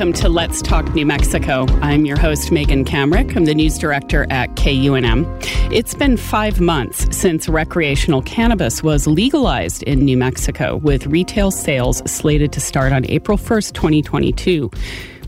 Welcome to Let's Talk New Mexico. I'm your host, Megan Kamerick. I'm the news director at KUNM. It's been five months since recreational cannabis was legalized in New Mexico, with retail sales slated to start on April 1st, 2022.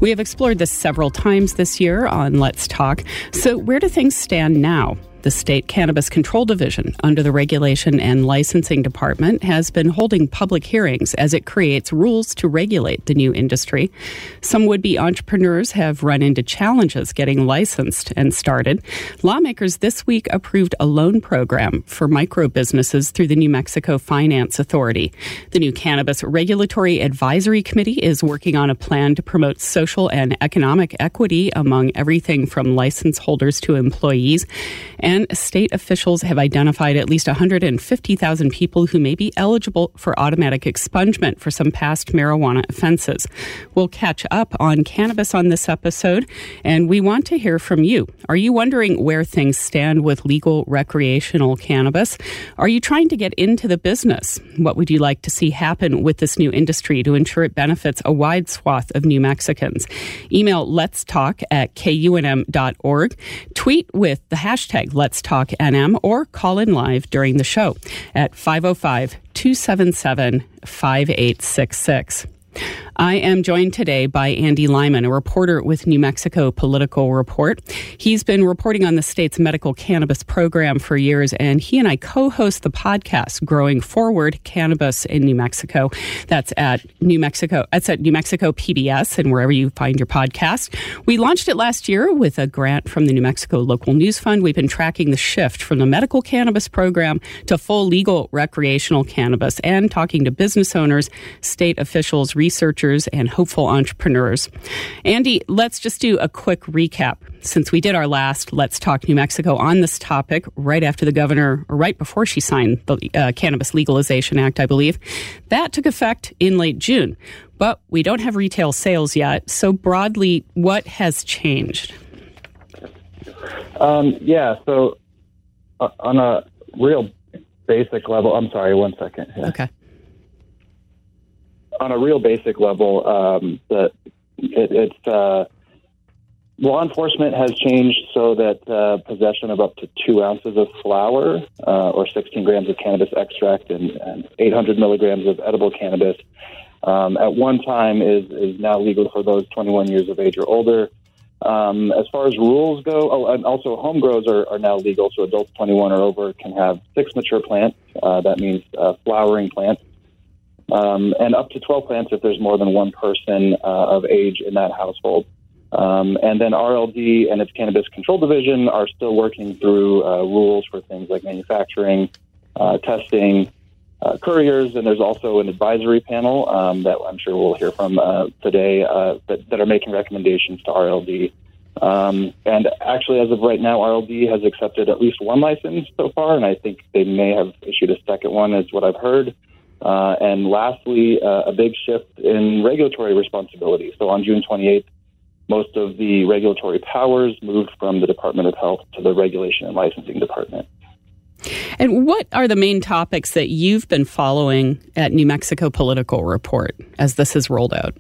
We have explored this several times this year on Let's Talk. So, where do things stand now? The State Cannabis Control Division, under the Regulation and Licensing Department, has been holding public hearings as it creates rules to regulate the new industry. Some would be entrepreneurs have run into challenges getting licensed and started. Lawmakers this week approved a loan program for micro businesses through the New Mexico Finance Authority. The new Cannabis Regulatory Advisory Committee is working on a plan to promote social and economic equity among everything from license holders to employees. And and state officials have identified at least 150,000 people who may be eligible for automatic expungement for some past marijuana offenses. We'll catch up on cannabis on this episode, and we want to hear from you. Are you wondering where things stand with legal recreational cannabis? Are you trying to get into the business? What would you like to see happen with this new industry to ensure it benefits a wide swath of New Mexicans? Email let's talk at kunm.org. Tweet with the hashtag Let's Talk NM or call in live during the show at 505 277 5866. I am joined today by Andy Lyman, a reporter with New Mexico Political Report. He's been reporting on the state's medical cannabis program for years, and he and I co host the podcast Growing Forward Cannabis in New Mexico. That's at New Mexico, that's at New Mexico PBS and wherever you find your podcast. We launched it last year with a grant from the New Mexico Local News Fund. We've been tracking the shift from the medical cannabis program to full legal recreational cannabis and talking to business owners, state officials, researchers, and hopeful entrepreneurs. Andy, let's just do a quick recap. Since we did our last Let's Talk New Mexico on this topic right after the governor, or right before she signed the uh, Cannabis Legalization Act, I believe, that took effect in late June. But we don't have retail sales yet. So, broadly, what has changed? Um, yeah, so uh, on a real basic level, I'm sorry, one second. Yeah. Okay on a real basic level, um, that it, it's uh, law enforcement has changed so that uh, possession of up to two ounces of flower uh, or 16 grams of cannabis extract and, and 800 milligrams of edible cannabis um, at one time is, is now legal for those 21 years of age or older. Um, as far as rules go, oh, and also home grows are, are now legal, so adults 21 or over can have six mature plants. Uh, that means uh, flowering plants um, and up to 12 plants if there's more than one person uh, of age in that household. Um, and then RLD and its Cannabis Control Division are still working through uh, rules for things like manufacturing, uh, testing, uh, couriers, and there's also an advisory panel um, that I'm sure we'll hear from uh, today uh, that, that, are making recommendations to RLD. Um, and actually, as of right now, RLD has accepted at least one license so far, and I think they may have issued a second one, is what I've heard. Uh, and lastly, uh, a big shift in regulatory responsibility. So on June 28th, most of the regulatory powers moved from the Department of Health to the Regulation and Licensing Department. And what are the main topics that you've been following at New Mexico Political Report as this has rolled out?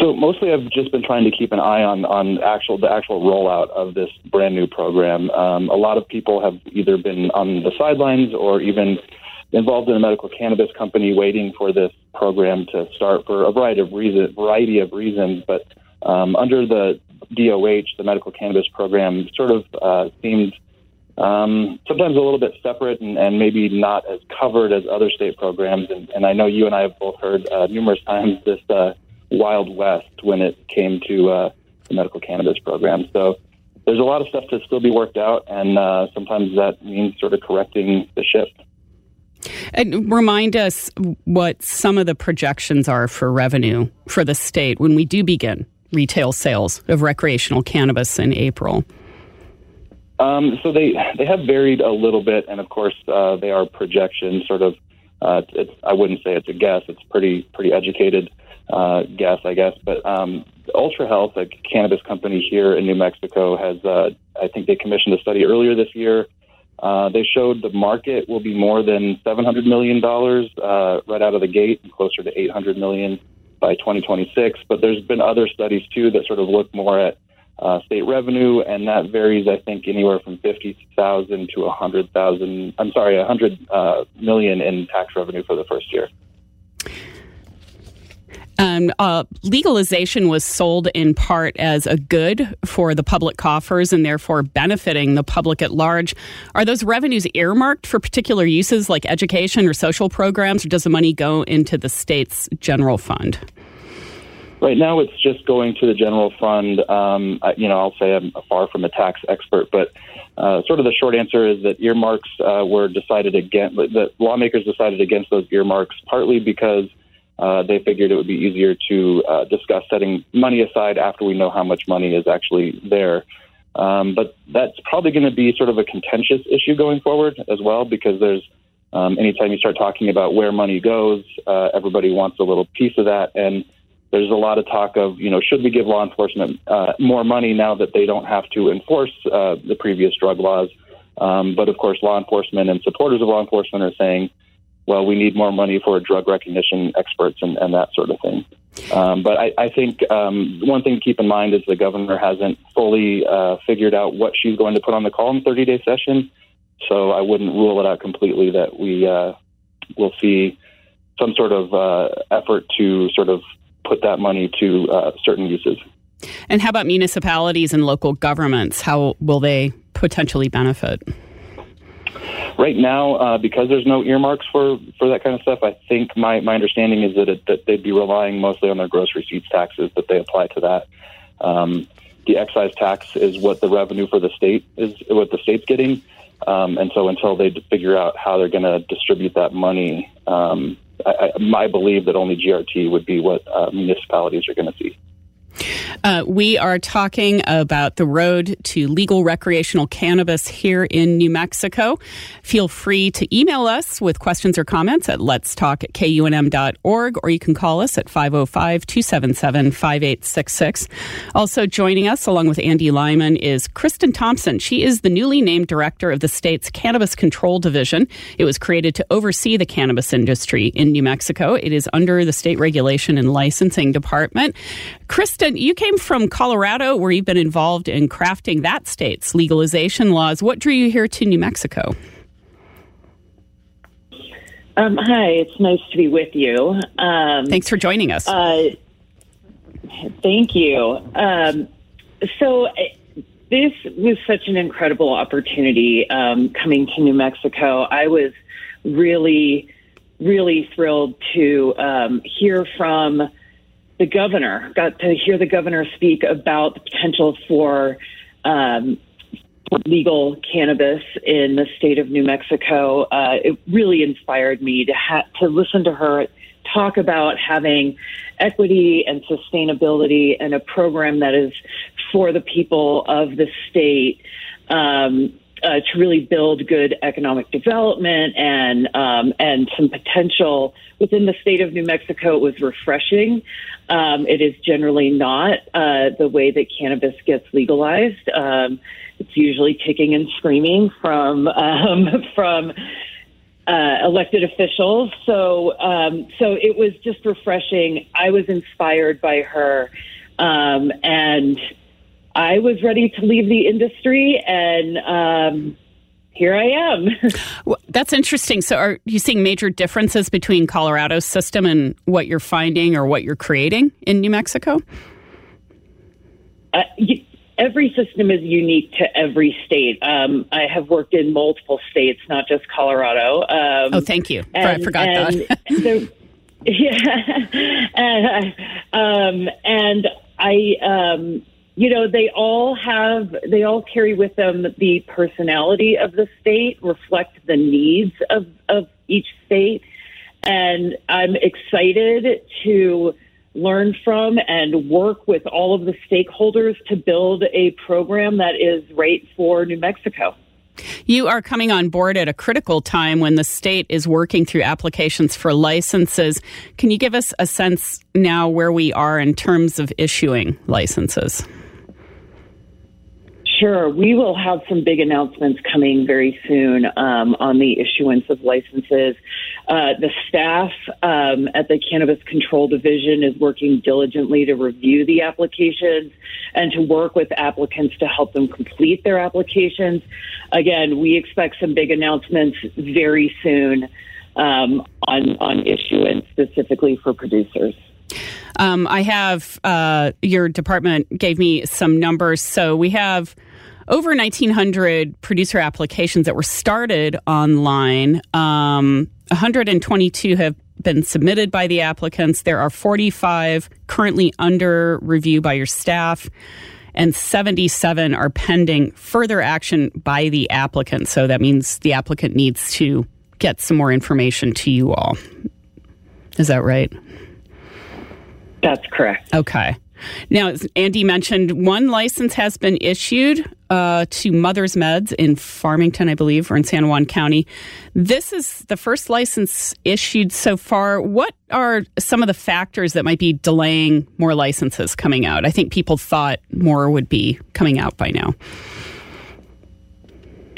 So mostly, I've just been trying to keep an eye on on actual the actual rollout of this brand new program. Um, a lot of people have either been on the sidelines or even involved in a medical cannabis company waiting for this program to start for a variety of reasons. Variety of reasons, but um, under the DOH, the medical cannabis program sort of uh, seemed um, sometimes a little bit separate and, and, maybe not as covered as other state programs. And, and I know you and I have both heard uh, numerous times this uh, Wild West when it came to uh, the medical cannabis program. So there's a lot of stuff to still be worked out, and uh, sometimes that means sort of correcting the ship. And remind us what some of the projections are for revenue for the state when we do begin retail sales of recreational cannabis in April. Um, so they they have varied a little bit, and of course uh, they are projections. Sort of, uh, it's, I wouldn't say it's a guess. It's pretty pretty educated uh, guess, I guess. But um, Ultra Health, a cannabis company here in New Mexico, has uh, I think they commissioned a study earlier this year uh, they showed the market will be more than $700 million uh, right out of the gate and closer to 800 million by 2026. But there's been other studies too that sort of look more at uh, state revenue, and that varies, I think, anywhere from 50,000 to 100,000. I'm sorry, 100 uh, million in tax revenue for the first year. Um, uh, legalization was sold in part as a good for the public coffers and therefore benefiting the public at large. Are those revenues earmarked for particular uses like education or social programs, or does the money go into the state's general fund? Right now, it's just going to the general fund. Um, I, you know, I'll say I'm far from a tax expert, but uh, sort of the short answer is that earmarks uh, were decided against. The lawmakers decided against those earmarks partly because uh, they figured it would be easier to uh, discuss setting money aside after we know how much money is actually there. Um, but that's probably going to be sort of a contentious issue going forward as well, because there's um, anytime you start talking about where money goes, uh, everybody wants a little piece of that, and there's a lot of talk of you know should we give law enforcement uh, more money now that they don't have to enforce uh, the previous drug laws. Um, but of course, law enforcement and supporters of law enforcement are saying well, we need more money for drug recognition experts and, and that sort of thing. Um, but I, I think um, one thing to keep in mind is the governor hasn't fully uh, figured out what she's going to put on the call in 30 day session. So I wouldn't rule it out completely that we uh, will see some sort of uh, effort to sort of put that money to uh, certain uses. And how about municipalities and local governments? How will they potentially benefit? Right now, uh, because there's no earmarks for, for that kind of stuff, I think my, my understanding is that, it, that they'd be relying mostly on their gross receipts taxes that they apply to that. Um, the excise tax is what the revenue for the state is, what the state's getting. Um, and so until they figure out how they're going to distribute that money, um, I, I, I, believe that only GRT would be what uh, municipalities are going to see. Uh, we are talking about the road to legal recreational cannabis here in New Mexico. Feel free to email us with questions or comments at let's talk at or you can call us at 505 277 5866. Also joining us, along with Andy Lyman, is Kristen Thompson. She is the newly named director of the state's Cannabis Control Division. It was created to oversee the cannabis industry in New Mexico. It is under the state regulation and licensing department. Kristen, you came from Colorado, where you've been involved in crafting that state's legalization laws. What drew you here to New Mexico? Um, hi, it's nice to be with you. Um, Thanks for joining us. Uh, thank you. Um, so, this was such an incredible opportunity um, coming to New Mexico. I was really, really thrilled to um, hear from the governor, got to hear the governor speak about the potential for um, legal cannabis in the state of New Mexico. Uh, it really inspired me to ha- to listen to her talk about having equity and sustainability and a program that is for the people of the state. Um, uh, to really build good economic development and um, and some potential within the state of New Mexico. It was refreshing. Um, it is generally not uh, the way that cannabis gets legalized. Um, it's usually kicking and screaming from um, from uh, elected officials. So um, so it was just refreshing. I was inspired by her um, and I was ready to leave the industry, and um, here I am. well, that's interesting. So, are you seeing major differences between Colorado's system and what you're finding or what you're creating in New Mexico? Uh, you, every system is unique to every state. Um, I have worked in multiple states, not just Colorado. Um, oh, thank you. And, I forgot and that. yeah, and, um, and I um, you know, they all have, they all carry with them the personality of the state, reflect the needs of, of each state. And I'm excited to learn from and work with all of the stakeholders to build a program that is right for New Mexico. You are coming on board at a critical time when the state is working through applications for licenses. Can you give us a sense now where we are in terms of issuing licenses? Sure. We will have some big announcements coming very soon um, on the issuance of licenses. Uh, the staff um, at the Cannabis Control Division is working diligently to review the applications and to work with applicants to help them complete their applications. Again, we expect some big announcements very soon um, on, on issuance specifically for producers. Um, I have uh, your department gave me some numbers. So we have over 1,900 producer applications that were started online. Um, 122 have been submitted by the applicants. There are 45 currently under review by your staff, and 77 are pending further action by the applicant. So that means the applicant needs to get some more information to you all. Is that right? That's correct. Okay. Now, as Andy mentioned, one license has been issued uh, to Mother's Meds in Farmington, I believe, or in San Juan County. This is the first license issued so far. What are some of the factors that might be delaying more licenses coming out? I think people thought more would be coming out by now.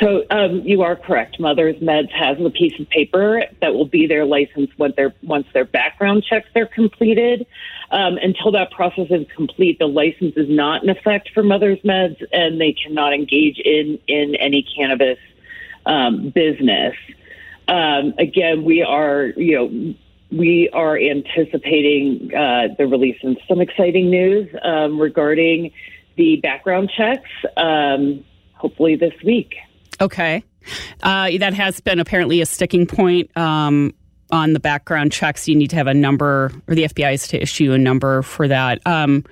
So um, you are correct. Mother's Meds has a piece of paper that will be their license once their once their background checks are completed. Um, until that process is complete, the license is not in effect for Mother's Meds, and they cannot engage in in any cannabis um, business. Um, again, we are you know we are anticipating uh, the release of some exciting news um, regarding the background checks. Um, hopefully this week. Okay. Uh, that has been apparently a sticking point um, on the background checks. You need to have a number, or the FBI is to issue a number for that. Um,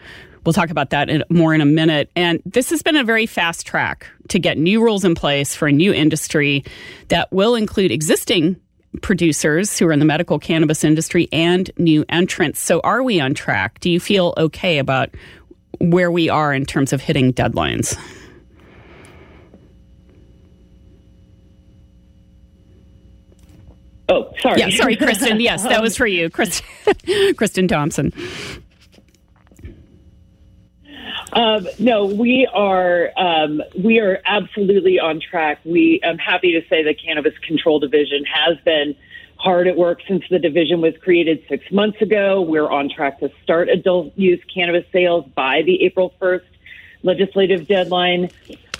we'll talk about that in, more in a minute. And this has been a very fast track to get new rules in place for a new industry that will include existing producers who are in the medical cannabis industry and new entrants. So, are we on track? Do you feel okay about where we are in terms of hitting deadlines? Oh, sorry. Yeah, sorry, Kristen. Yes, that was for you, Kristen, Kristen Thompson. Um, no, we are um, we are absolutely on track. We I'm happy to say the Cannabis Control Division has been hard at work since the division was created six months ago. We're on track to start adult use cannabis sales by the April 1st legislative deadline.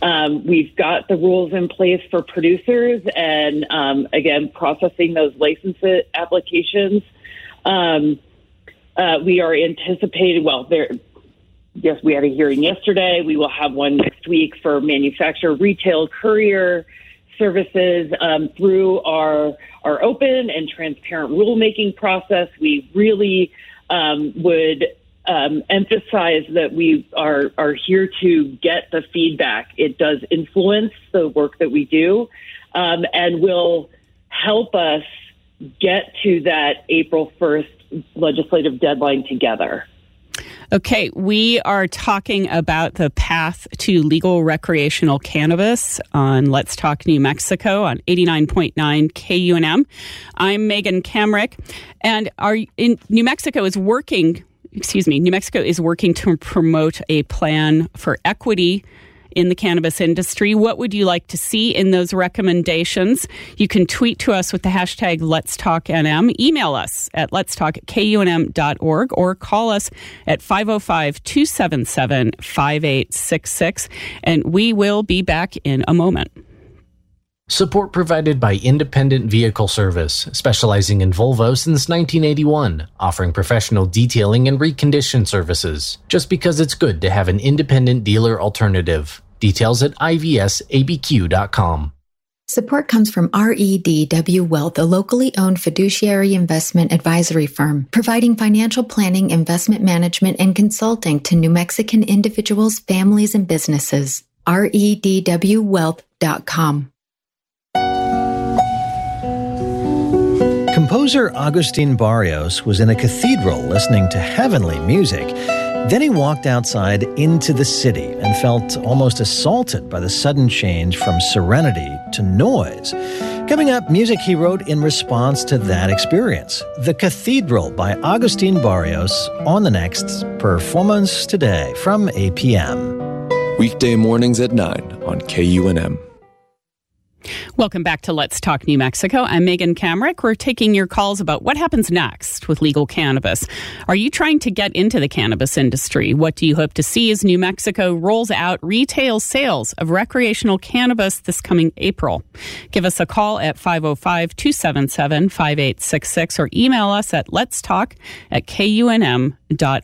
Um, we've got the rules in place for producers and, um, again, processing those license applications. Um, uh, we are anticipating, well, there, yes, we had a hearing yesterday. We will have one next week for manufacturer, retail, courier services um, through our, our open and transparent rulemaking process. We really um, would um, emphasize that we are are here to get the feedback. It does influence the work that we do, um, and will help us get to that April first legislative deadline together. Okay, we are talking about the path to legal recreational cannabis on Let's Talk New Mexico on 89.9 KUNM. I'm Megan Kamerick, and our in New Mexico is working excuse me, New Mexico is working to promote a plan for equity in the cannabis industry. What would you like to see in those recommendations? You can tweet to us with the hashtag Let's Talk NM, email us at Let's Talk at KUNM.org, or call us at 505 277 5866. And we will be back in a moment. Support provided by Independent Vehicle Service, specializing in Volvo since 1981, offering professional detailing and recondition services. Just because it's good to have an independent dealer alternative. Details at ivsabq.com. Support comes from REDW Wealth, a locally owned fiduciary investment advisory firm, providing financial planning, investment management, and consulting to New Mexican individuals, families, and businesses. REDWwealth.com. Composer Agustin Barrios was in a cathedral listening to heavenly music. Then he walked outside into the city and felt almost assaulted by the sudden change from serenity to noise. Coming up, music he wrote in response to that experience. The Cathedral by Agustin Barrios on the next Performance Today from APM. Weekday mornings at 9 on KUNM. Welcome back to Let's Talk New Mexico. I'm Megan Kamerick. We're taking your calls about what happens next with legal cannabis. Are you trying to get into the cannabis industry? What do you hope to see as New Mexico rolls out retail sales of recreational cannabis this coming April? Give us a call at 505 277 5866 or email us at let's talk at kunm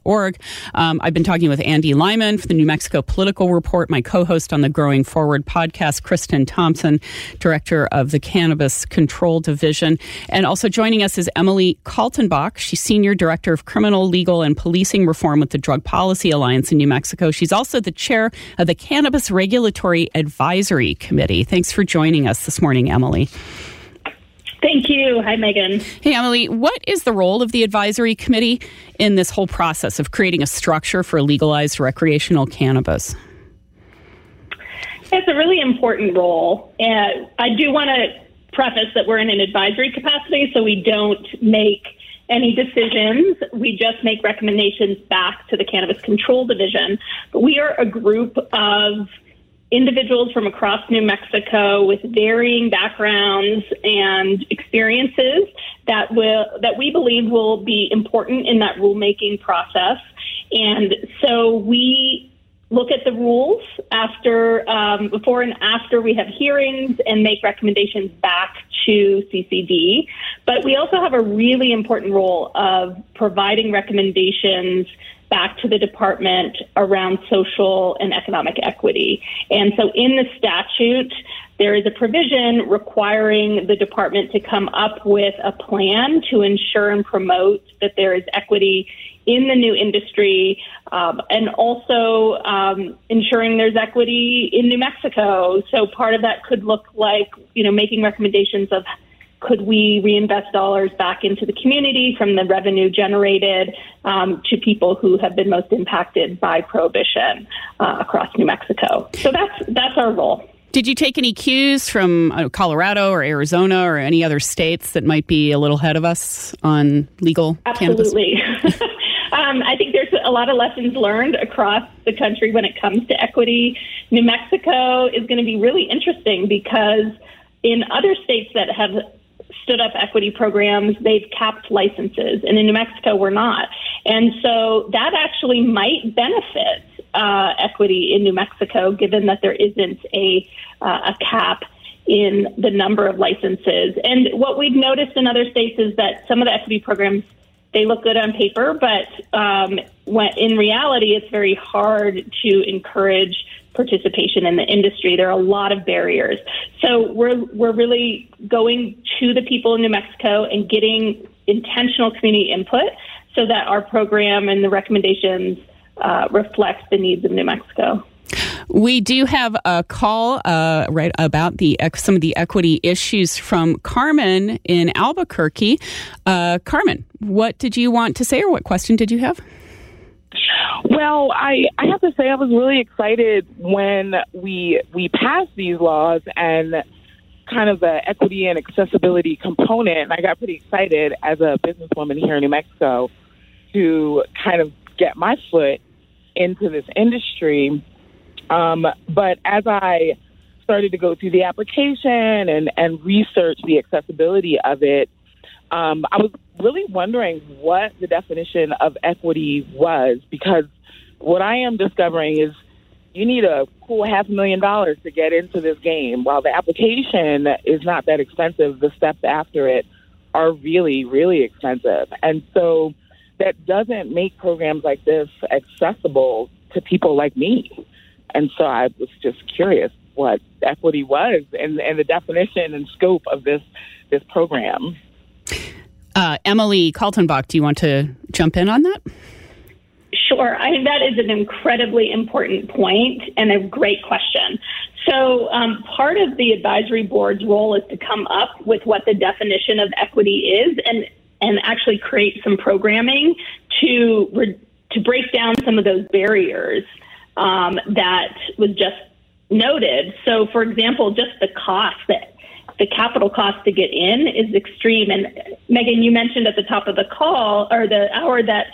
org. Um, I've been talking with Andy Lyman for the New Mexico Political Report, my co host on the Growing Forward podcast, Kristen Thompson, director of the Cannabis Control Division. And also joining us is Emily Kaltenbach. She's senior director of criminal, legal, and policing reform with the Drug Policy Alliance in New Mexico. She's also the chair of the Cannabis Regulatory Advisory Committee. Thanks for joining us this morning, Emily. Thank you. Hi, Megan. Hey, Emily. What is the role of the advisory committee in this whole process of creating a structure for legalized recreational cannabis? It's a really important role. And I do want to preface that we're in an advisory capacity, so we don't make any decisions. We just make recommendations back to the Cannabis Control Division. But we are a group of individuals from across New Mexico with varying backgrounds and experiences that will that we believe will be important in that rulemaking process. And so we look at the rules after um, before and after we have hearings and make recommendations back to CCD. But we also have a really important role of providing recommendations back to the department around social and economic equity. And so in the statute, there is a provision requiring the department to come up with a plan to ensure and promote that there is equity in the new industry um, and also um, ensuring there's equity in New Mexico. So part of that could look like, you know, making recommendations of could we reinvest dollars back into the community from the revenue generated um, to people who have been most impacted by prohibition uh, across New Mexico? So that's that's our role. Did you take any cues from uh, Colorado or Arizona or any other states that might be a little ahead of us on legal Absolutely. cannabis? um, I think there's a lot of lessons learned across the country when it comes to equity. New Mexico is going to be really interesting because in other states that have stood up equity programs, they've capped licenses, and in New Mexico, we're not. And so that actually might benefit uh, equity in New Mexico, given that there isn't a, uh, a cap in the number of licenses. And what we've noticed in other states is that some of the equity programs they look good on paper, but um, when, in reality, it's very hard to encourage participation in the industry. There are a lot of barriers. So we're we're really going to the people in New Mexico and getting intentional community input so that our program and the recommendations uh, reflect the needs of New Mexico. We do have a call uh, right about the some of the equity issues from Carmen in Albuquerque. Uh, Carmen, what did you want to say, or what question did you have? Well, I, I have to say I was really excited when we we passed these laws and kind of the equity and accessibility component. And I got pretty excited as a businesswoman here in New Mexico to kind of get my foot into this industry. Um, but as I started to go through the application and, and research the accessibility of it, um, I was really wondering what the definition of equity was because what I am discovering is you need a cool half million dollars to get into this game. While the application is not that expensive, the steps after it are really, really expensive. And so that doesn't make programs like this accessible to people like me. And so I was just curious what equity was and, and the definition and scope of this this program. Uh, Emily Kaltenbach, do you want to jump in on that? Sure. I that is an incredibly important point and a great question. So, um, part of the advisory board's role is to come up with what the definition of equity is and, and actually create some programming to, re- to break down some of those barriers um, that was just noted. So, for example, just the cost that the capital cost to get in is extreme. And Megan, you mentioned at the top of the call or the hour that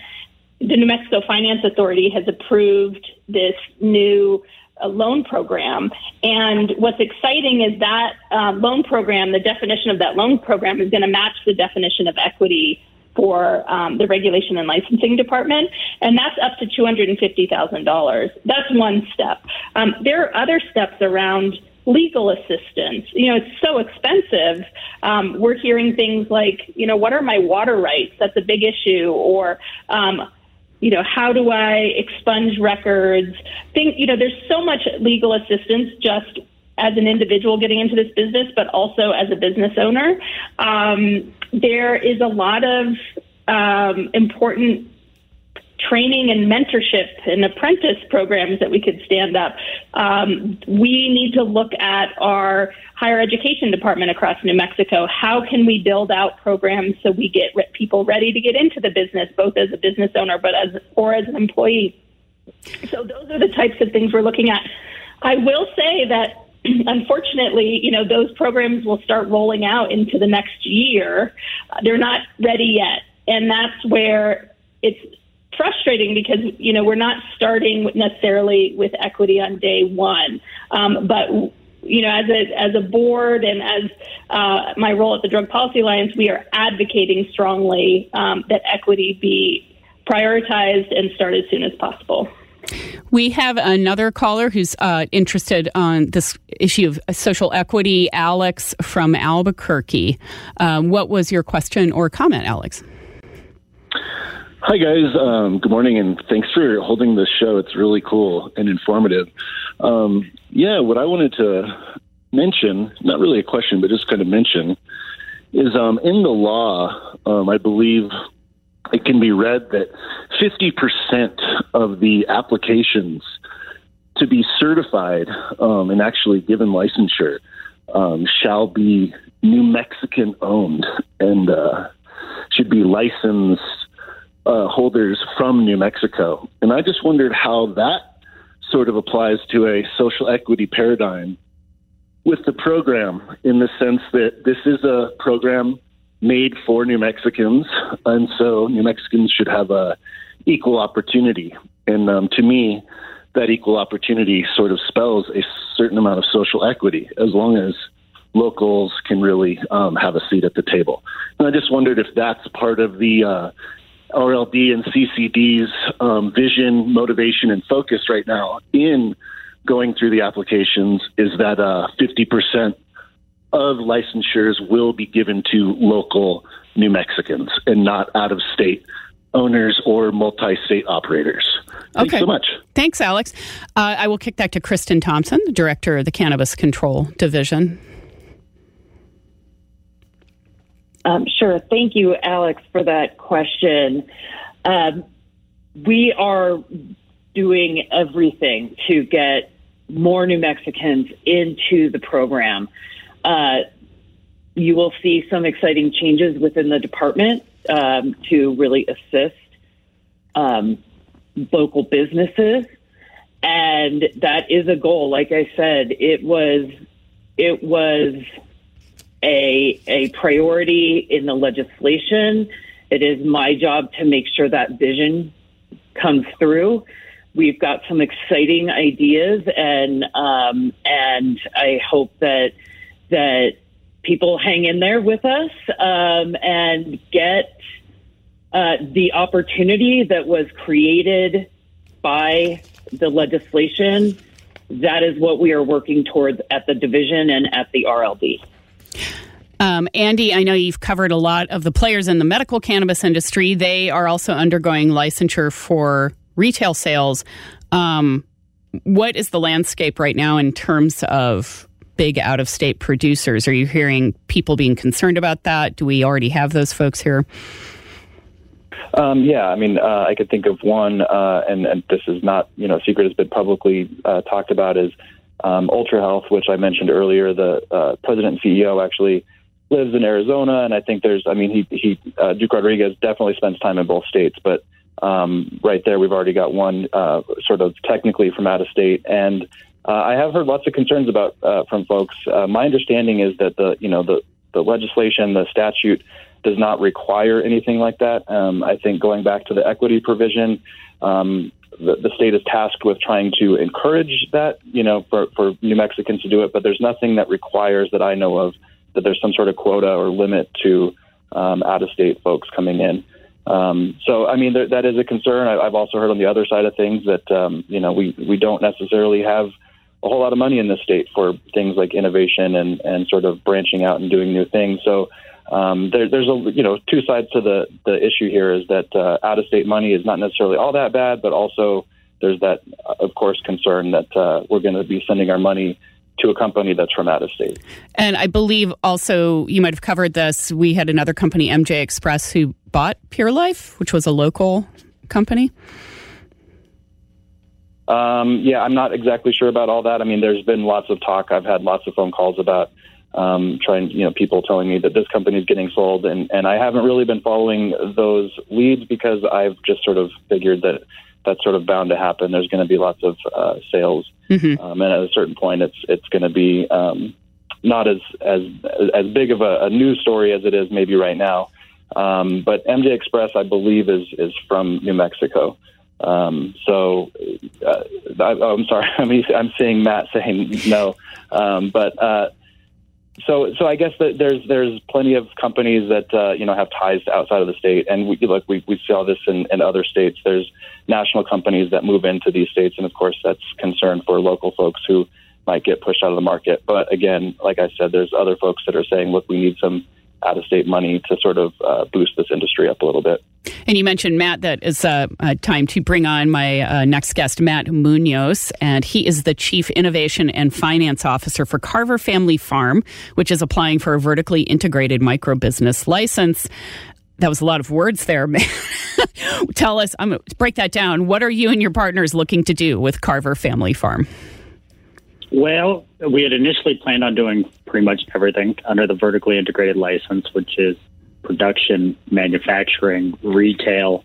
the New Mexico Finance Authority has approved this new a loan program. And what's exciting is that uh, loan program, the definition of that loan program is going to match the definition of equity for um, the regulation and licensing department, and that's up to $250,000. That's one step. Um, there are other steps around legal assistance. You know, it's so expensive. Um, we're hearing things like, you know, what are my water rights? That's a big issue. Or, um, you know, how do I expunge records? Think, you know, there's so much legal assistance just as an individual getting into this business, but also as a business owner. Um, there is a lot of um, important training and mentorship and apprentice programs that we could stand up. Um, we need to look at our higher education department across New Mexico. How can we build out programs so we get re- people ready to get into the business, both as a business owner, but as or as an employee? So those are the types of things we're looking at. I will say that unfortunately, you know, those programs will start rolling out into the next year. Uh, they're not ready yet. And that's where it's frustrating because, you know, we're not starting necessarily with equity on day one. Um, but, you know, as a, as a board and as uh, my role at the Drug Policy Alliance, we are advocating strongly um, that equity be prioritized and start as soon as possible. We have another caller who's uh, interested on this issue of social equity. Alex from Albuquerque. Um, what was your question or comment, Alex? Hi, guys. Um, good morning, and thanks for holding this show. It's really cool and informative. Um, yeah, what I wanted to mention, not really a question, but just kind of mention, is um, in the law, um, I believe it can be read that 50% of the applications to be certified um, and actually given licensure um, shall be New Mexican owned and uh, should be licensed uh, holders from New Mexico. And I just wondered how that sort of applies to a social equity paradigm with the program in the sense that this is a program made for New Mexicans, and so New Mexicans should have a equal opportunity. And um, to me, that equal opportunity sort of spells a certain amount of social equity, as long as locals can really um, have a seat at the table. And I just wondered if that's part of the uh, RLD and CCD's um, vision, motivation, and focus right now in going through the applications is that uh, 50% of licensures will be given to local New Mexicans and not out of state owners or multi state operators. Thanks okay. so much. Thanks, Alex. Uh, I will kick back to Kristen Thompson, the director of the Cannabis Control Division. Um, sure. Thank you, Alex, for that question. Um, we are doing everything to get more New Mexicans into the program. Uh, you will see some exciting changes within the department um, to really assist um, local businesses, and that is a goal. Like I said, it was it was a a priority in the legislation. It is my job to make sure that vision comes through. We've got some exciting ideas, and um, and I hope that that people hang in there with us um, and get uh, the opportunity that was created by the legislation. That is what we are working towards at the division and at the RLD. Um, Andy, I know you've covered a lot of the players in the medical cannabis industry. They are also undergoing licensure for retail sales. Um, what is the landscape right now in terms of big out of state producers. Are you hearing people being concerned about that? Do we already have those folks here? Um, yeah, I mean, uh, I could think of one, uh, and, and this is not, you know, secret has been publicly uh, talked about is um, Ultra Health, which I mentioned earlier. The uh, president and CEO actually lives in Arizona, and I think there's, I mean, he, he uh, Duke Rodriguez definitely spends time in both states, but um, right there, we've already got one uh, sort of technically from out of state, and uh, I have heard lots of concerns about uh, from folks. Uh, my understanding is that the you know the the legislation, the statute does not require anything like that. Um, I think going back to the equity provision, um, the, state is tasked with trying to encourage that, you know, for, for New Mexicans to do it, but there's nothing that requires that I know of that there's some sort of quota or limit to um, out of state folks coming in. Um, so, I mean, there, that is a concern. I, I've also heard on the other side of things that, um, you know, we, we don't necessarily have a whole lot of money in the state for things like innovation and, and sort of branching out and doing new things. So, um, there, there's a you know two sides to the the issue here is that uh, out of state money is not necessarily all that bad, but also there's that of course concern that uh, we're going to be sending our money to a company that's from out of state. And I believe also you might have covered this. We had another company, MJ Express, who bought PurLife, which was a local company. Um, yeah, I'm not exactly sure about all that. I mean, there's been lots of talk. I've had lots of phone calls about um, trying, you know, people telling me that this company is getting sold, and and I haven't really been following those leads because I've just sort of figured that that's sort of bound to happen. There's going to be lots of uh, sales, mm-hmm. um, and at a certain point, it's it's going to be um, not as as as big of a, a news story as it is maybe right now. Um, but MJ Express, I believe, is is from New Mexico. Um, so uh, I, am sorry, I'm, I'm seeing Matt saying no, um, but uh, so so I guess that there's there's plenty of companies that uh, you know have ties outside of the state, and we look we we saw this in, in other states. There's national companies that move into these states, and of course that's concern for local folks who might get pushed out of the market. But again, like I said, there's other folks that are saying, look, we need some out of state money to sort of uh, boost this industry up a little bit. And you mentioned Matt. That is uh, uh, time to bring on my uh, next guest, Matt Munoz, and he is the Chief Innovation and Finance Officer for Carver Family Farm, which is applying for a vertically integrated micro business license. That was a lot of words there. Tell us, I'm break that down. What are you and your partners looking to do with Carver Family Farm? Well, we had initially planned on doing pretty much everything under the vertically integrated license, which is production, manufacturing, retail.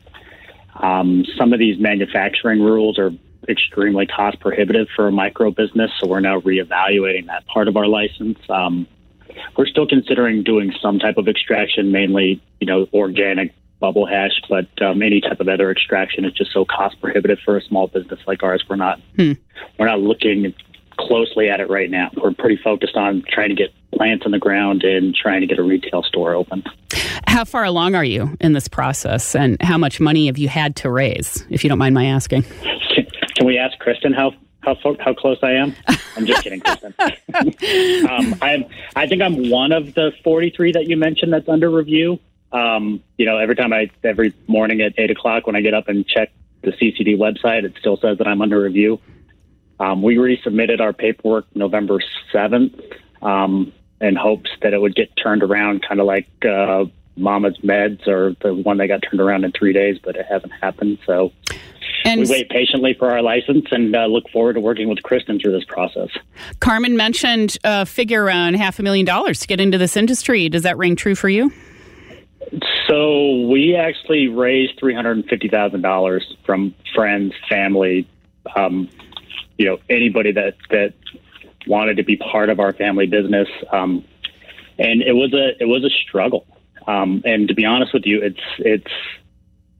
Um, some of these manufacturing rules are extremely cost prohibitive for a micro business, so we're now reevaluating that part of our license. Um, we're still considering doing some type of extraction, mainly you know organic bubble hash, but um, any type of other extraction is just so cost prohibitive for a small business like ours. We're not hmm. we're not looking closely at it right now. We're pretty focused on trying to get plants on the ground and trying to get a retail store open. How far along are you in this process, and how much money have you had to raise, if you don't mind my asking? Can, we ask Kristen how how how close I am? I'm just kidding, Kristen. um, I'm I think I'm one of the 43 that you mentioned that's under review. Um, you know, every time I every morning at eight o'clock when I get up and check the CCD website, it still says that I'm under review. Um, we resubmitted our paperwork November 7th um, in hopes that it would get turned around, kind of like uh, Mama's Meds or the one that got turned around in three days, but it hasn't happened. So and we wait patiently for our license and uh, look forward to working with Kristen through this process. Carmen mentioned a figure around half a million dollars to get into this industry. Does that ring true for you? So we actually raised three hundred and fifty thousand dollars from friends, family, um, you know anybody that that wanted to be part of our family business. Um, and it was a it was a struggle. Um, and to be honest with you, it's it's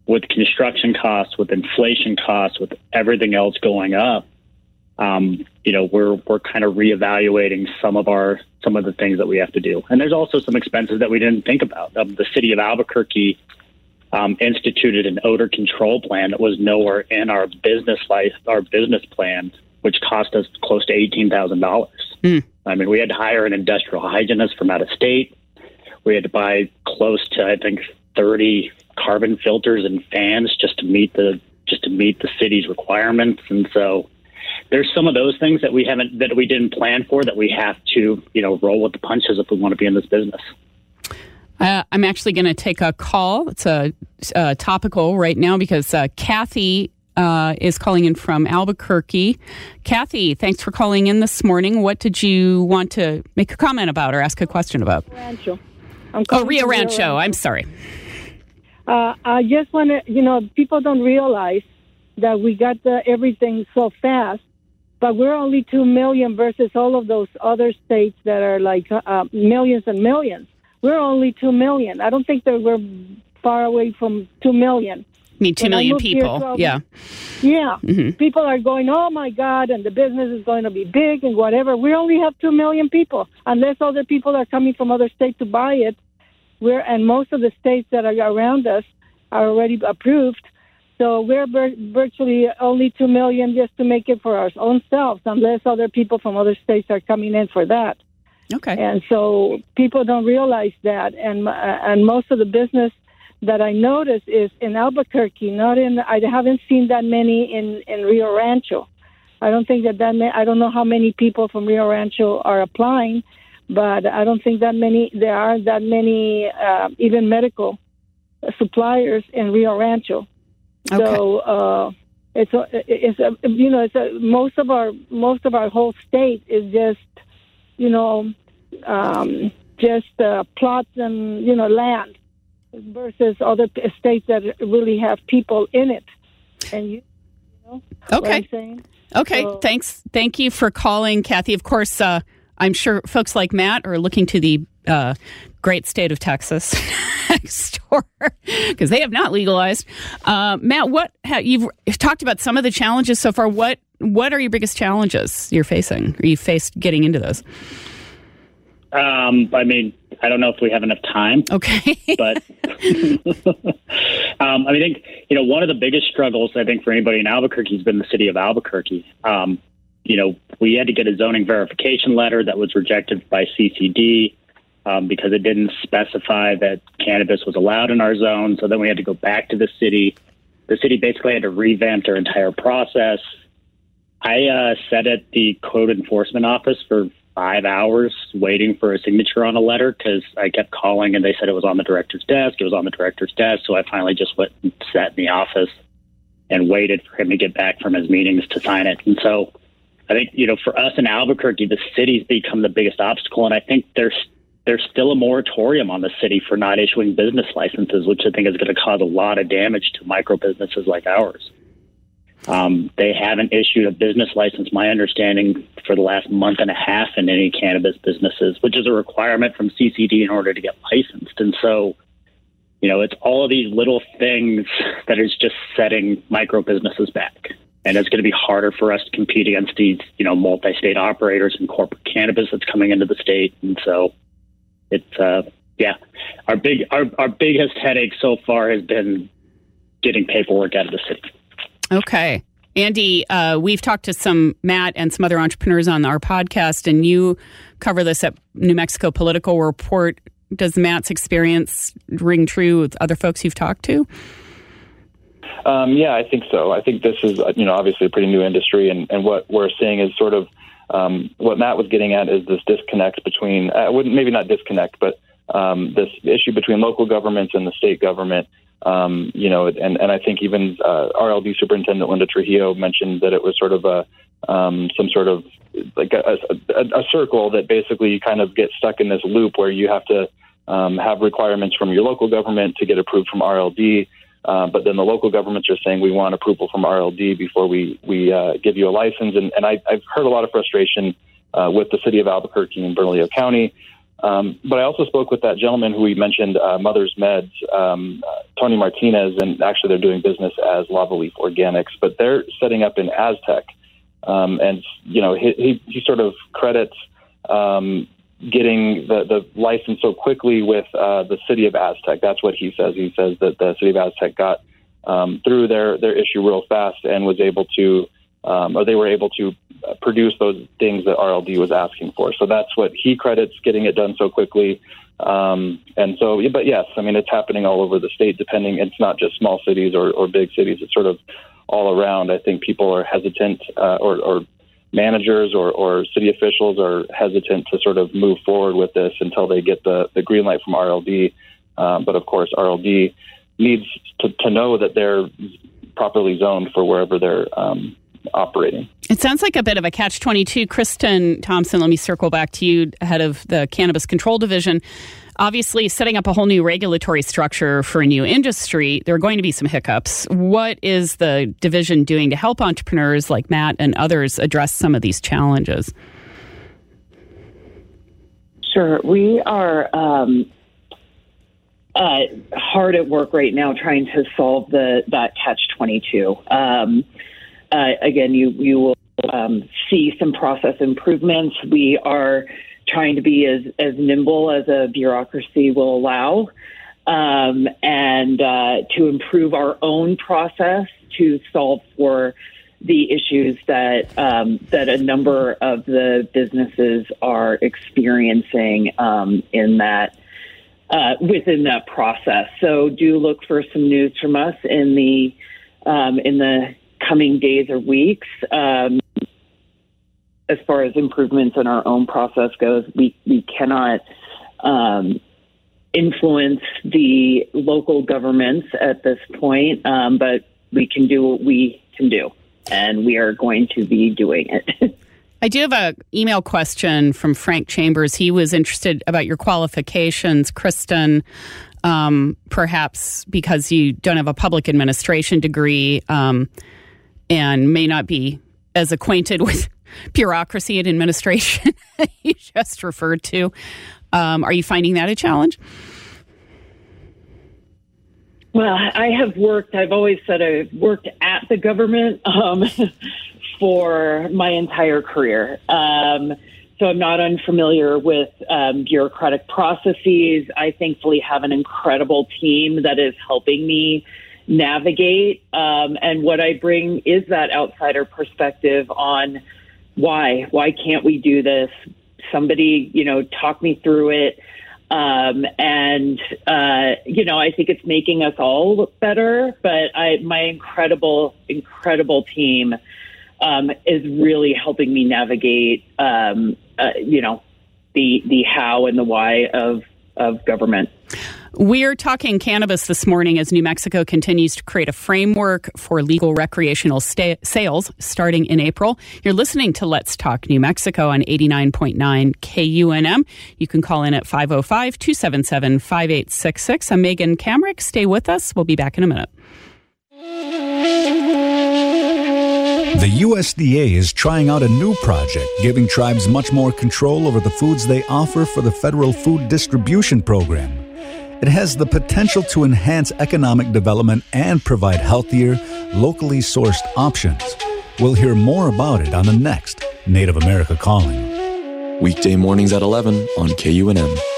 with construction costs, with inflation costs, with everything else going up. Um, you know, we're we're kind of reevaluating some of our some of the things that we have to do. And there's also some expenses that we didn't think about. Um, the city of Albuquerque um, instituted an odor control plan that was nowhere in our business life, our business plan which cost us close to eighteen thousand dollars. Mm. I mean, we had to hire an industrial hygienist from out of state. We had to buy close to I think thirty carbon filters and fans just to meet the just to meet the city's requirements. And so there's some of those things that we haven't that we didn't plan for that we have to you know roll with the punches if we want to be in this business. Uh, I'm actually going to take a call. It's a, a topical right now because uh, Kathy uh, is calling in from Albuquerque. Kathy, thanks for calling in this morning. What did you want to make a comment about or ask a question about? Rancho. Oh, Rio Rancho. Rancho. I'm sorry. Uh, I just want to, you know, people don't realize that we got the, everything so fast, but we're only 2 million versus all of those other states that are like uh, millions and millions. We're only 2 million. I don't think that we're far away from 2 million mean, two When million people. 12 Yeah. Yeah. Mhm. People are going, oh my God, and the business is going to be big and whatever. We only have 2 million people. Unless other people are coming from other states to buy it, we're, and most of the states that are around us are already approved. So we're vir- virtually only 2 million just to make it for our own selves, unless other people from other states are coming in for that. Okay. And so people don't realize that. And, uh, and most of the business that I notice is in Albuquerque, not in. I haven't seen that many in in Rio Rancho. I don't think that that. Ma- I don't know how many people from Rio Rancho are applying, but I don't think that many. There are that many, uh, even medical suppliers in Rio Rancho. Okay. So uh, it's a, it's a, you know it's a, most of our most of our whole state is just you know um, just uh, plots and you know land versus other states that really have people in it. And you, you know Okay. Okay, So- thanks. Thank you for calling, Kathy. Of course, uh, I'm sure folks like Matt are looking to the uh, great state of Texas next door because they have not legalized. Uh, Matt, what ha- you've talked about some of the challenges so far. What what are your biggest challenges you're facing? Or you faced getting into those? Um, I mean, I don't know if we have enough time. Okay. but um, I mean, I think you know one of the biggest struggles I think for anybody in Albuquerque has been the city of Albuquerque. Um, you know, we had to get a zoning verification letter that was rejected by CCD um, because it didn't specify that cannabis was allowed in our zone. So then we had to go back to the city. The city basically had to revamp their entire process. I uh, sat at the code enforcement office for five hours waiting for a signature on a letter because I kept calling and they said it was on the director's desk. It was on the director's desk. So I finally just went and sat in the office and waited for him to get back from his meetings to sign it. And so I think, you know, for us in Albuquerque, the city's become the biggest obstacle. And I think there's there's still a moratorium on the city for not issuing business licenses, which I think is going to cause a lot of damage to micro businesses like ours. Um, they haven't issued a business license, my understanding, for the last month and a half in any cannabis businesses, which is a requirement from CCD in order to get licensed. And so, you know, it's all of these little things that is just setting micro businesses back. And it's going to be harder for us to compete against these, you know, multi-state operators and corporate cannabis that's coming into the state. And so, it's uh, yeah, our big our our biggest headache so far has been getting paperwork out of the city. Okay. Andy, uh, we've talked to some Matt and some other entrepreneurs on our podcast, and you cover this at New Mexico Political Report. Does Matt's experience ring true with other folks you've talked to? Um, yeah, I think so. I think this is, uh, you know, obviously a pretty new industry, and, and what we're seeing is sort of um, what Matt was getting at is this disconnect between, I wouldn't maybe not disconnect, but um, this issue between local governments and the state government. Um, you know, and, and I think even uh, RLD Superintendent Linda Trujillo mentioned that it was sort of a um, some sort of like a, a, a circle that basically you kind of get stuck in this loop where you have to um, have requirements from your local government to get approved from RLD. Uh, but then the local governments are saying we want approval from RLD before we we uh, give you a license. And, and I, I've heard a lot of frustration uh, with the city of Albuquerque and Bernalillo County. Um, but I also spoke with that gentleman who we mentioned, uh, Mother's Meds, um, uh, Tony Martinez, and actually they're doing business as Lava Leaf Organics, but they're setting up in Aztec. Um, and you know, he, he, he sort of credits um, getting the, the license so quickly with uh, the city of Aztec. That's what he says. He says that the city of Aztec got um, through their, their issue real fast and was able to, um, or they were able to produce those things that RLD was asking for. So that's what he credits getting it done so quickly. Um, and so, but yes, I mean, it's happening all over the state, depending, it's not just small cities or, or big cities. It's sort of all around. I think people are hesitant uh, or, or managers or, or city officials are hesitant to sort of move forward with this until they get the, the green light from RLD. Um, but of course, RLD needs to, to know that they're properly zoned for wherever they're um, operating. It sounds like a bit of a catch 22. Kristen Thomson, let me circle back to you, head of the Cannabis Control Division. Obviously, setting up a whole new regulatory structure for a new industry, there are going to be some hiccups. What is the division doing to help entrepreneurs like Matt and others address some of these challenges? Sure. We are um, uh, hard at work right now trying to solve the that catch twenty two. Um, uh, again, you you will um, see some process improvements. We are trying to be as as nimble as a bureaucracy will allow, um, and uh, to improve our own process to solve for the issues that um, that a number of the businesses are experiencing um, in that uh, within that process. So do look for some news from us in the um, in the coming days or weeks. Um, as far as improvements in our own process goes, we we cannot um, influence the local governments at this point, um, but we can do what we can do and we are going to be doing it. I do have an email question from Frank Chambers. He was interested about your qualifications, Kristen. Um, perhaps because you don't have a public administration degree um, and may not be as acquainted with bureaucracy and administration you just referred to. Um, are you finding that a challenge? Well, I have worked, I've always said I've worked at the government um, for my entire career. Um, so I'm not unfamiliar with um, bureaucratic processes. I thankfully have an incredible team that is helping me navigate. Um, and what I bring is that outsider perspective on why, why can't we do this? Somebody, you know, talk me through it. Um, and uh, you know, I think it's making us all look better. But I, my incredible, incredible team um, is really helping me navigate, um, uh, you know, the the how and the why of of government. We're talking cannabis this morning as New Mexico continues to create a framework for legal recreational sta- sales starting in April. You're listening to Let's Talk New Mexico on 89.9 KUNM. You can call in at 505 277 5866. I'm Megan Kamerick. Stay with us. We'll be back in a minute. The USDA is trying out a new project giving tribes much more control over the foods they offer for the federal food distribution program. It has the potential to enhance economic development and provide healthier, locally sourced options. We'll hear more about it on the next Native America Calling. Weekday mornings at 11 on KUNM.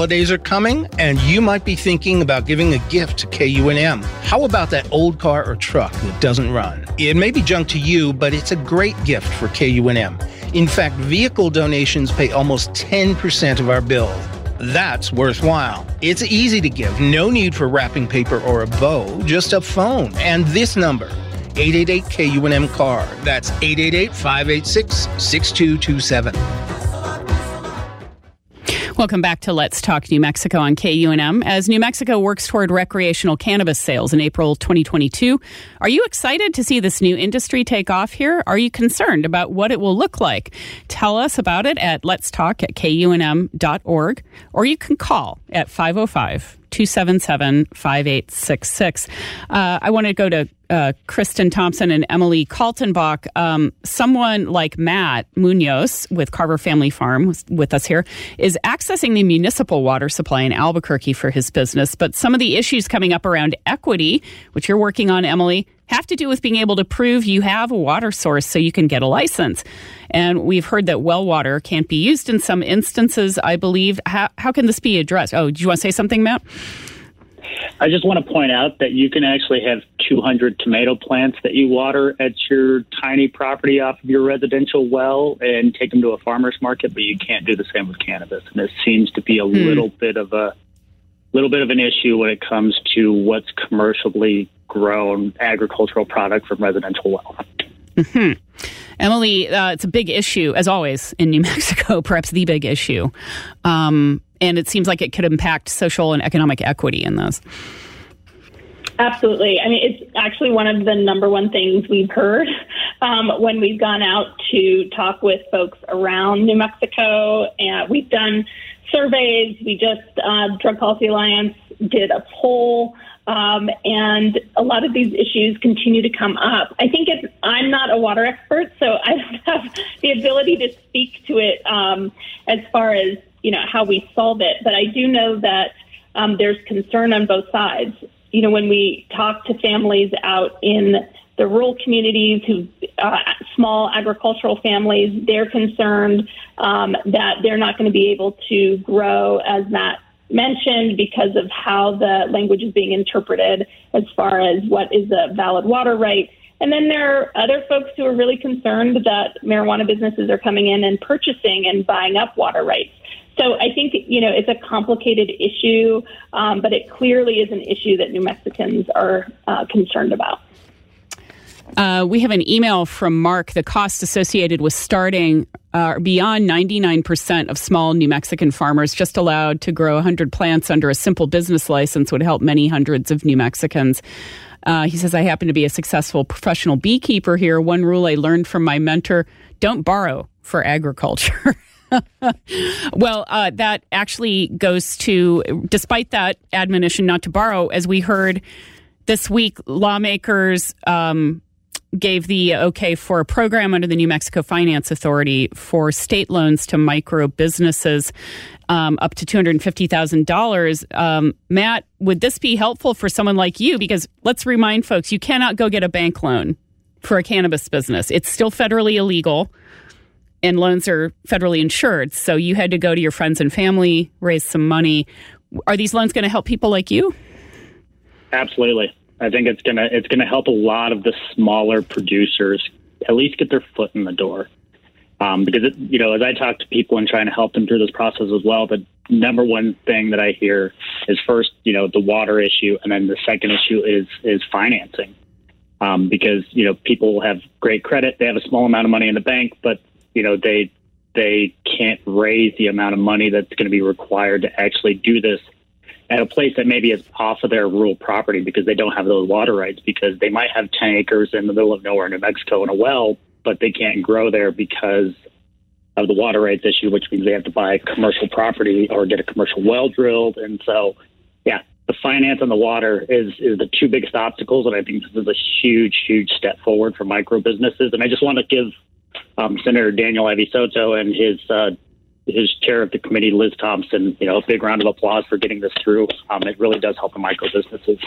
Holidays are coming, and you might be thinking about giving a gift to KUNM. How about that old car or truck that doesn't run? It may be junk to you, but it's a great gift for KUNM. In fact, vehicle donations pay almost 10% of our bill. That's worthwhile. It's easy to give, no need for wrapping paper or a bow, just a phone and this number. 888 KUNM CAR. That's 888 586 6227. Welcome back to Let's Talk New Mexico on KUNM. As New Mexico works toward recreational cannabis sales in April 2022, are you excited to see this new industry take off here? Are you concerned about what it will look like? Tell us about it at let's talk at kunm.org or you can call at 505 277 5866. Uh, I want to go to uh, Kristen Thomson and Emily Kaltenbach. Um, someone like Matt Munoz with Carver Family Farm with us here is accessing the municipal water supply in Albuquerque for his business. But some of the issues coming up around equity, which you're working on, Emily, have to do with being able to prove you have a water source so you can get a license. And we've heard that well water can't be used in some instances, I believe. How, how can this be addressed? Oh, do you want to say something, Matt? I just want to point out that you can actually have 200 tomato plants that you water at your tiny property off of your residential well and take them to a farmer's market, but you can't do the same with cannabis. And it seems to be a hmm. little bit of a little bit of an issue when it comes to what's commercially grown agricultural product from residential well. Mm-hmm. Emily, uh, it's a big issue, as always, in New Mexico, perhaps the big issue. Um, and it seems like it could impact social and economic equity in those. Absolutely. I mean, it's actually one of the number one things we've heard um, when we've gone out to talk with folks around New Mexico. And we've done surveys. We just, uh, Drug Policy Alliance did a poll. Um, and a lot of these issues continue to come up. I think it's, I'm not a water expert, so I don't have the ability to speak to it um, as far as you know how we solve it. But I do know that um, there's concern on both sides. You know, when we talk to families out in the rural communities who uh, small agricultural families, they're concerned um, that they're not going to be able to grow as Matt mentioned because of how the language is being interpreted as far as what is a valid water right. And then there are other folks who are really concerned that marijuana businesses are coming in and purchasing and buying up water rights. So I think you know it's a complicated issue, um, but it clearly is an issue that New Mexicans are uh, concerned about. Uh, we have an email from Mark. The costs associated with starting are beyond 99% of small New Mexican farmers just allowed to grow 100 plants under a simple business license would help many hundreds of New Mexicans. Uh, he says, I happen to be a successful professional beekeeper here. One rule I learned from my mentor don't borrow for agriculture. well, uh, that actually goes to, despite that admonition not to borrow, as we heard this week, lawmakers um, gave the okay for a program under the New Mexico Finance Authority for state loans to micro businesses um, up to $250,000. Um, Matt, would this be helpful for someone like you? Because let's remind folks, you cannot go get a bank loan for a cannabis business. It's still federally illegal and loans are federally insured. So you had to go to your friends and family, raise some money. Are these loans going to help people like you? Absolutely. I think it's gonna it's gonna help a lot of the smaller producers at least get their foot in the door. Um, because it, you know, as I talk to people and trying to help them through this process as well, the number one thing that I hear is first, you know, the water issue, and then the second issue is is financing. Um, because you know people have great credit, they have a small amount of money in the bank, but you know they they can't raise the amount of money that's going to be required to actually do this at a place that maybe is off of their rural property because they don't have those water rights because they might have 10 acres in the middle of nowhere in New Mexico and a well, but they can't grow there because of the water rights issue, which means they have to buy commercial property or get a commercial well drilled. And so, yeah, the finance and the water is, is the two biggest obstacles. And I think this is a huge, huge step forward for micro businesses. And I just want to give um, Senator Daniel Ivey Soto and his uh, his chair of the committee, Liz Thompson, you know, a big round of applause for getting this through. Um, it really does help the micro businesses.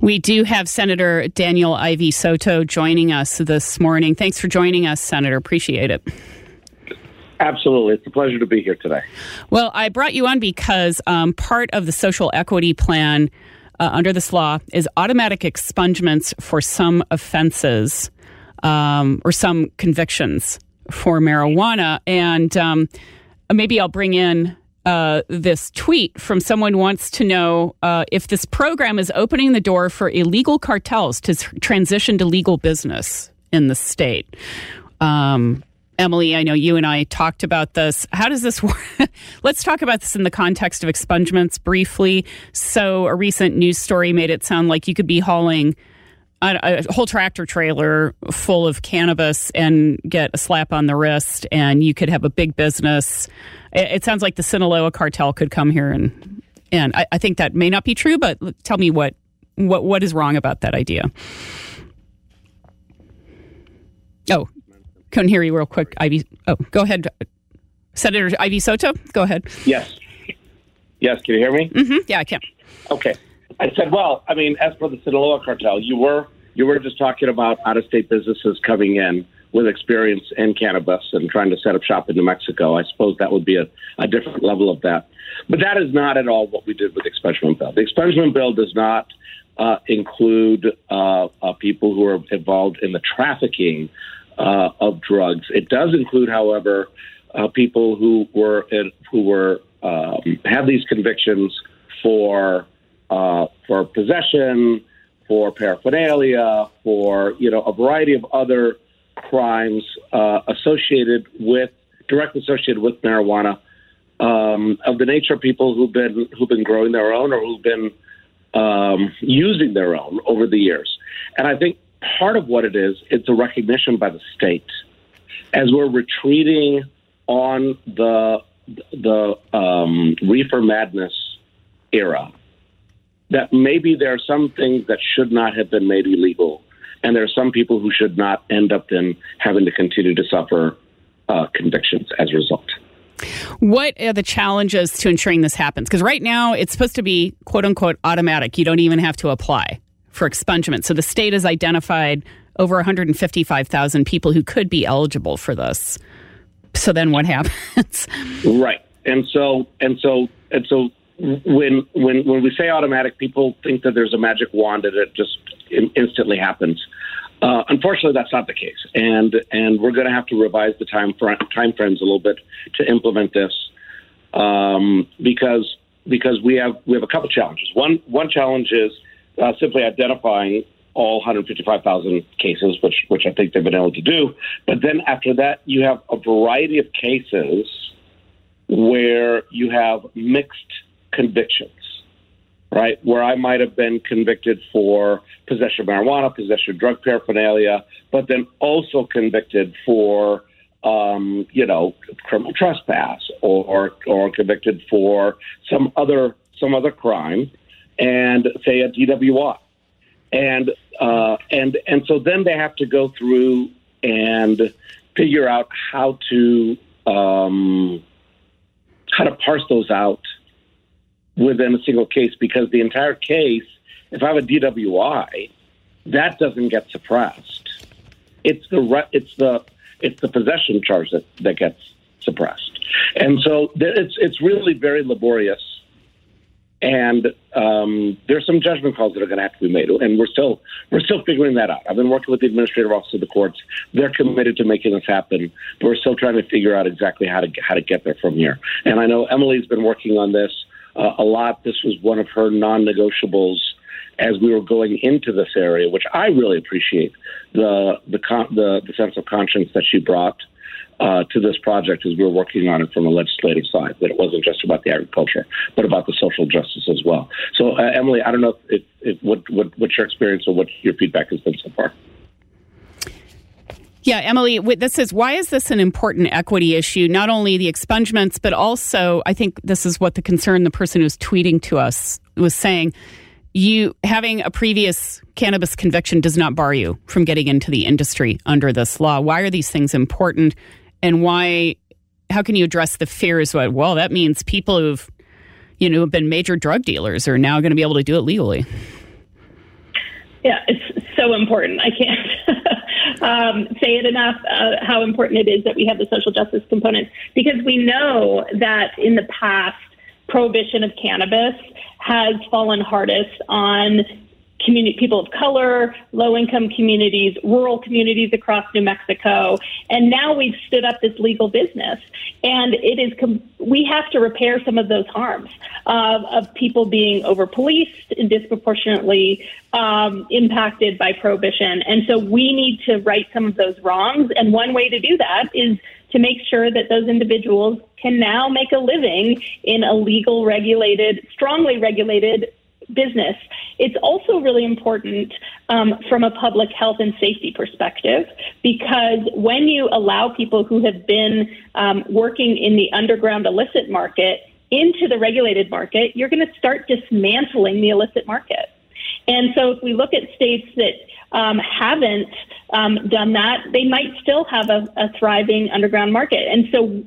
We do have Senator Daniel Ivey Soto joining us this morning. Thanks for joining us, Senator. Appreciate it. Absolutely. It's a pleasure to be here today. Well, I brought you on because um, part of the social equity plan uh, under this law is automatic expungements for some offenses um, or some convictions for marijuana. And um, maybe I'll bring in uh, this tweet from someone wants to know uh, if this program is opening the door for illegal cartels to transition to legal business in the state. Um, Emily, I know you and I talked about this. How does this work? Let's talk about this in the context of expungements briefly. So, a recent news story made it sound like you could be hauling a, a, whole tractor trailer full of cannabis and get a slap on the wrist, and you could have a big business. It, it sounds like the Sinaloa cartel could come here, and and I, I, think that may not be true. But tell me what what what is wrong about that idea? Oh, couldn't hear you real quick, Ivey. Oh, go ahead, Senator Ivey Soto. Go ahead. Yes. Yes. Can you hear me? Mm-hmm. Yeah, I can. Okay. I said, well, I mean, as for the Sinaloa cartel, you were you were just talking about out of state businesses coming in with experience in cannabis and trying to set up shop in New Mexico. I suppose that would be a, a different level of that. But that is not at all what we did with the expungement bill. The expungement bill does not uh, include uh, uh, people who are involved in the trafficking uh, of drugs. It does include, however, uh, people who were in, who were um, have these convictions for uh, for possession, for paraphernalia, for you know a variety of other crimes uh, associated with directly associated with marijuana, um, of the nature of people who've been who've been growing their own or who've been um, using their own over the years. And I think part of what it is, it's a recognition by the state as we're retreating on the the um, reefer madness era that maybe there are some things that should not have been made illegal, and there are some people who should not end up then having to continue to suffer uh, convictions as a result. What are the challenges to ensuring this happens? Because right now it's supposed to be quote unquote automatic. You don't even have to apply for expungement. So the state has identified over 155,000 people who could be eligible for this. So then what happens? Right. And so and so and so when when when we say automatic, people think that there's a magic wand and it just instantly happens. Uh, unfortunately, that's not the case, and and we're going to have to revise the time fr- time frames a little bit to implement this um, because because we have we have a couple challenges. One one challenge is uh, simply identifying all 155,000 cases, which which I think they've been able to do. But then after that, you have a variety of cases where you have mixed convictions right? Where I might have been convicted for possession of marijuana, possession of drug paraphernalia, but then also convicted for, um, you know, criminal trespass or, or convicted for some other some other crime, and say a DWI, and uh, and and so then they have to go through and figure out how to um, how to parse those out within a single case because the entire case, if I have a DWI, that doesn't get suppressed. It's the it's the it's the possession charge that, that gets suppressed, and so it's it's really very laborious. And um, there's some judgment calls that are going to have to be made, and we're still we're still figuring that out. I've been working with the administrative office of the courts; they're committed to making this happen. But we're still trying to figure out exactly how to how to get there from here. And I know Emily's been working on this uh, a lot. This was one of her non negotiables as we were going into this area, which I really appreciate the the con- the, the sense of conscience that she brought uh, to this project as we were working on it from a legislative side. That it wasn't just about the agriculture, but about the social justice as well. So, uh, Emily, I don't know if, if, what, what what your experience or what your feedback has been so far. Yeah, Emily, this is why is this an important equity issue? Not only the expungements, but also I think this is what the concern the person who's tweeting to us was saying. You having a previous cannabis conviction does not bar you from getting into the industry under this law. Why are these things important, and why? How can you address the fears? What well, that means people who've you know been major drug dealers are now going to be able to do it legally. Yeah, it's so important. I can't um, say it enough uh, how important it is that we have the social justice component because we know that in the past, prohibition of cannabis has fallen hardest on community, people of color, low income communities, rural communities across New Mexico. And now we've stood up this legal business. And it is, com- we have to repair some of those harms uh, of people being over policed and disproportionately um, impacted by prohibition. And so we need to right some of those wrongs. And one way to do that is to make sure that those individuals can now make a living in a legal, regulated, strongly regulated business. It's also really important um, from a public health and safety perspective because when you allow people who have been um, working in the underground illicit market into the regulated market, you're going to start dismantling the illicit market. And so if we look at states that um, haven't um, done that, they might still have a, a thriving underground market. And so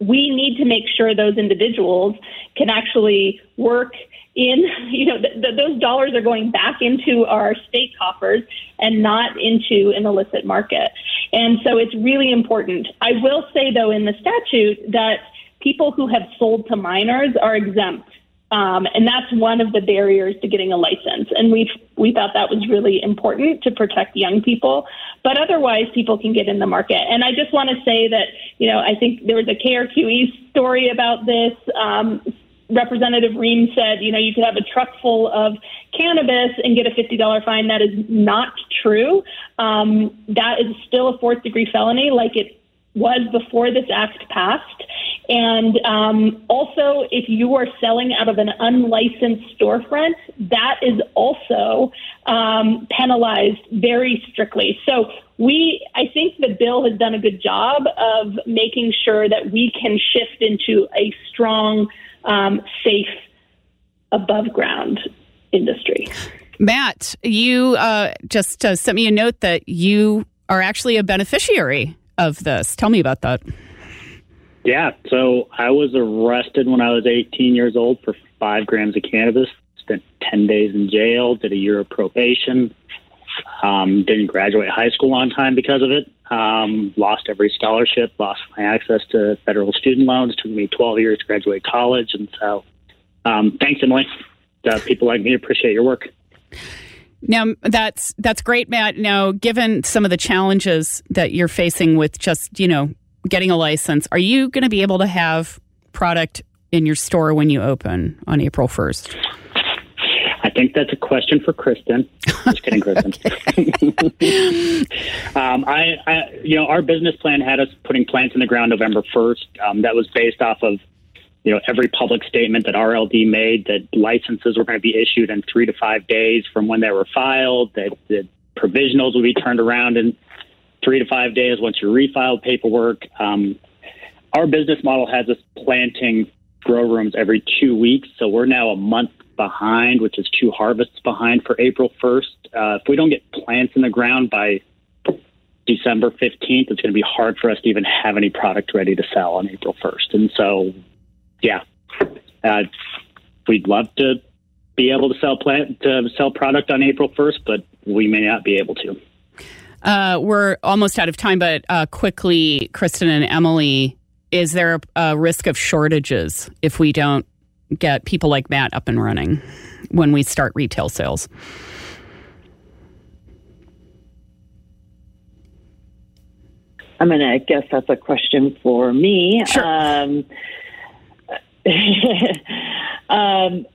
we need to make sure those individuals can actually work in, you know, th- th- those dollars are going back into our state coffers and not into an illicit market. And so it's really important. I will say, though, in the statute that people who have sold to minors are exempt. Um, and that's one of the barriers to getting a license. And we we thought that was really important to protect young people. But otherwise, people can get in the market. And I just want to say that, you know, I think there was a KRQE story about this. Um, Representative Rehm said, you know, you could have a truck full of cannabis and get a $50 fine. That is not true. Um, that is still a fourth degree felony, like it was before this act passed. And um, also, if you are selling out of an unlicensed storefront, that is also um, penalized very strictly. So we, I think the bill has done a good job of making sure that we can shift into a strong, um, safe, above ground industry. Matt, you uh, just uh, sent me a note that you are actually a beneficiary of this. Tell me about that. Yeah, so I was arrested when I was 18 years old for five grams of cannabis. Spent 10 days in jail, did a year of probation. Um, didn't graduate high school on time because of it. Um, lost every scholarship, lost my access to federal student loans. Took me 12 years to graduate college. And so, um, thanks, Emily. Uh, people like me appreciate your work. Now that's that's great, Matt. Now, given some of the challenges that you're facing with just you know getting a license, are you going to be able to have product in your store when you open on April 1st? Think that's a question for Kristen. Just kidding, Kristen. um, I, I, you know, our business plan had us putting plants in the ground November first. Um, that was based off of you know, every public statement that RLD made that licenses were going to be issued in three to five days from when they were filed, that, that provisionals would be turned around in three to five days once you refiled paperwork. Um, our business model has us planting grow rooms every two weeks, so we're now a month behind, which is two harvests behind for April 1st. Uh, if we don't get plants in the ground by December 15th, it's going to be hard for us to even have any product ready to sell on April 1st. And so yeah, uh, we'd love to be able to sell plant to sell product on April first, but we may not be able to. Uh, we're almost out of time, but uh, quickly, Kristen and Emily, is there a, a risk of shortages if we don't get people like Matt up and running when we start retail sales? I mean, I guess that's a question for me. Sure. Um, um,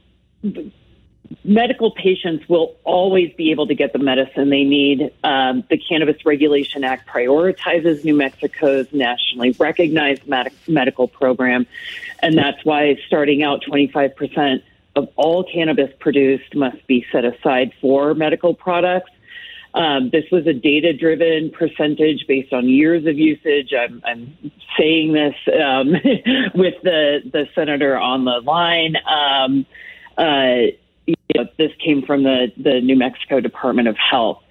medical patients will always be able to get the medicine they need. Um, the Cannabis Regulation Act prioritizes New Mexico's nationally recognized med- medical program, and that's why starting out 25% of all cannabis produced must be set aside for medical products. Um, this was a data driven percentage based on years of usage. I'm, I'm saying this um, with the, the senator on the line. Um, uh, you know, this came from the, the New Mexico Department of Health.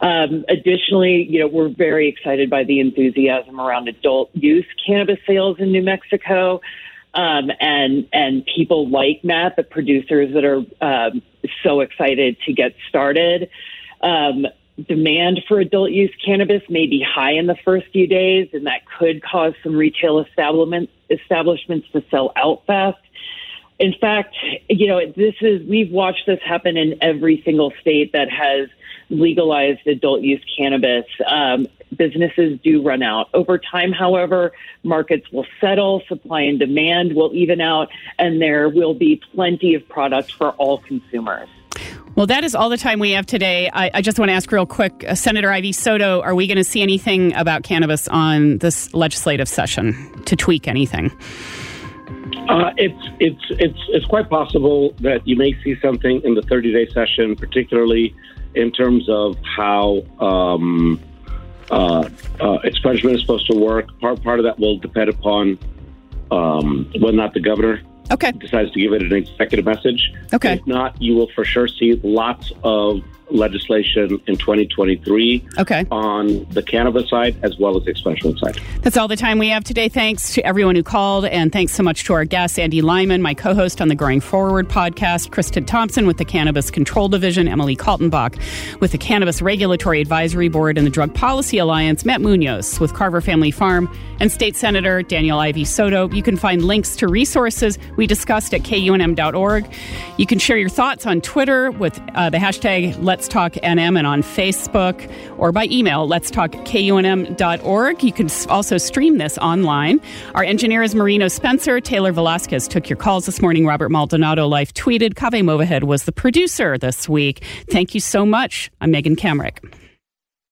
Um, additionally, you know, we're very excited by the enthusiasm around adult use cannabis sales in New Mexico. Um, and and people like Matt, the producers that are um, so excited to get started. Um, demand for adult use cannabis may be high in the first few days, and that could cause some retail establishment, establishments to sell out fast. In fact, you know, this is we've watched this happen in every single state that has legalized adult use cannabis. Um, businesses do run out. Over time, however, markets will settle, supply and demand will even out, and there will be plenty of product for all consumers. Well, that is all the time we have today. I, I just want to ask real quick, uh, Senator Ivey Soto, are we going to see anything about cannabis on this legislative session to tweak anything? Uh, it's it's it's it's quite possible that you may see something in the 30 day session, particularly in terms of how um, uh, uh, expungement is supposed to work. Part part of that will depend upon um, whether or not the governor okay. decides to give it an executive message. Okay. If not, you will for sure see lots of legislation in 2023 okay. on the cannabis side as well as the expungement side. That's all the time we have today. Thanks to everyone who called, and thanks so much to our guests, Andy Lyman, my co host on the Growing Forward podcast, Kristen Thomson with the Cannabis Control Division, Emily Kaltenbach with the Cannabis Regulatory Advisory Board and the Drug Policy Alliance, Matt Munoz with Carver Family Farm, and State Senator Daniel Ivey Soto. You can find links to resources we discussed at kunm.org. You can share your thoughts on Twitter with uh, the hashtag Let's Talk NM and on Facebook or by email, let's talk kunm.org. You can also stream this online. Our engineer is Marino Spencer. Taylor Velasquez took your calls this morning. Robert Maldonado live tweeted. Kaveh Movahed was the producer this week. Thank you so much. I'm Megan Kamerick.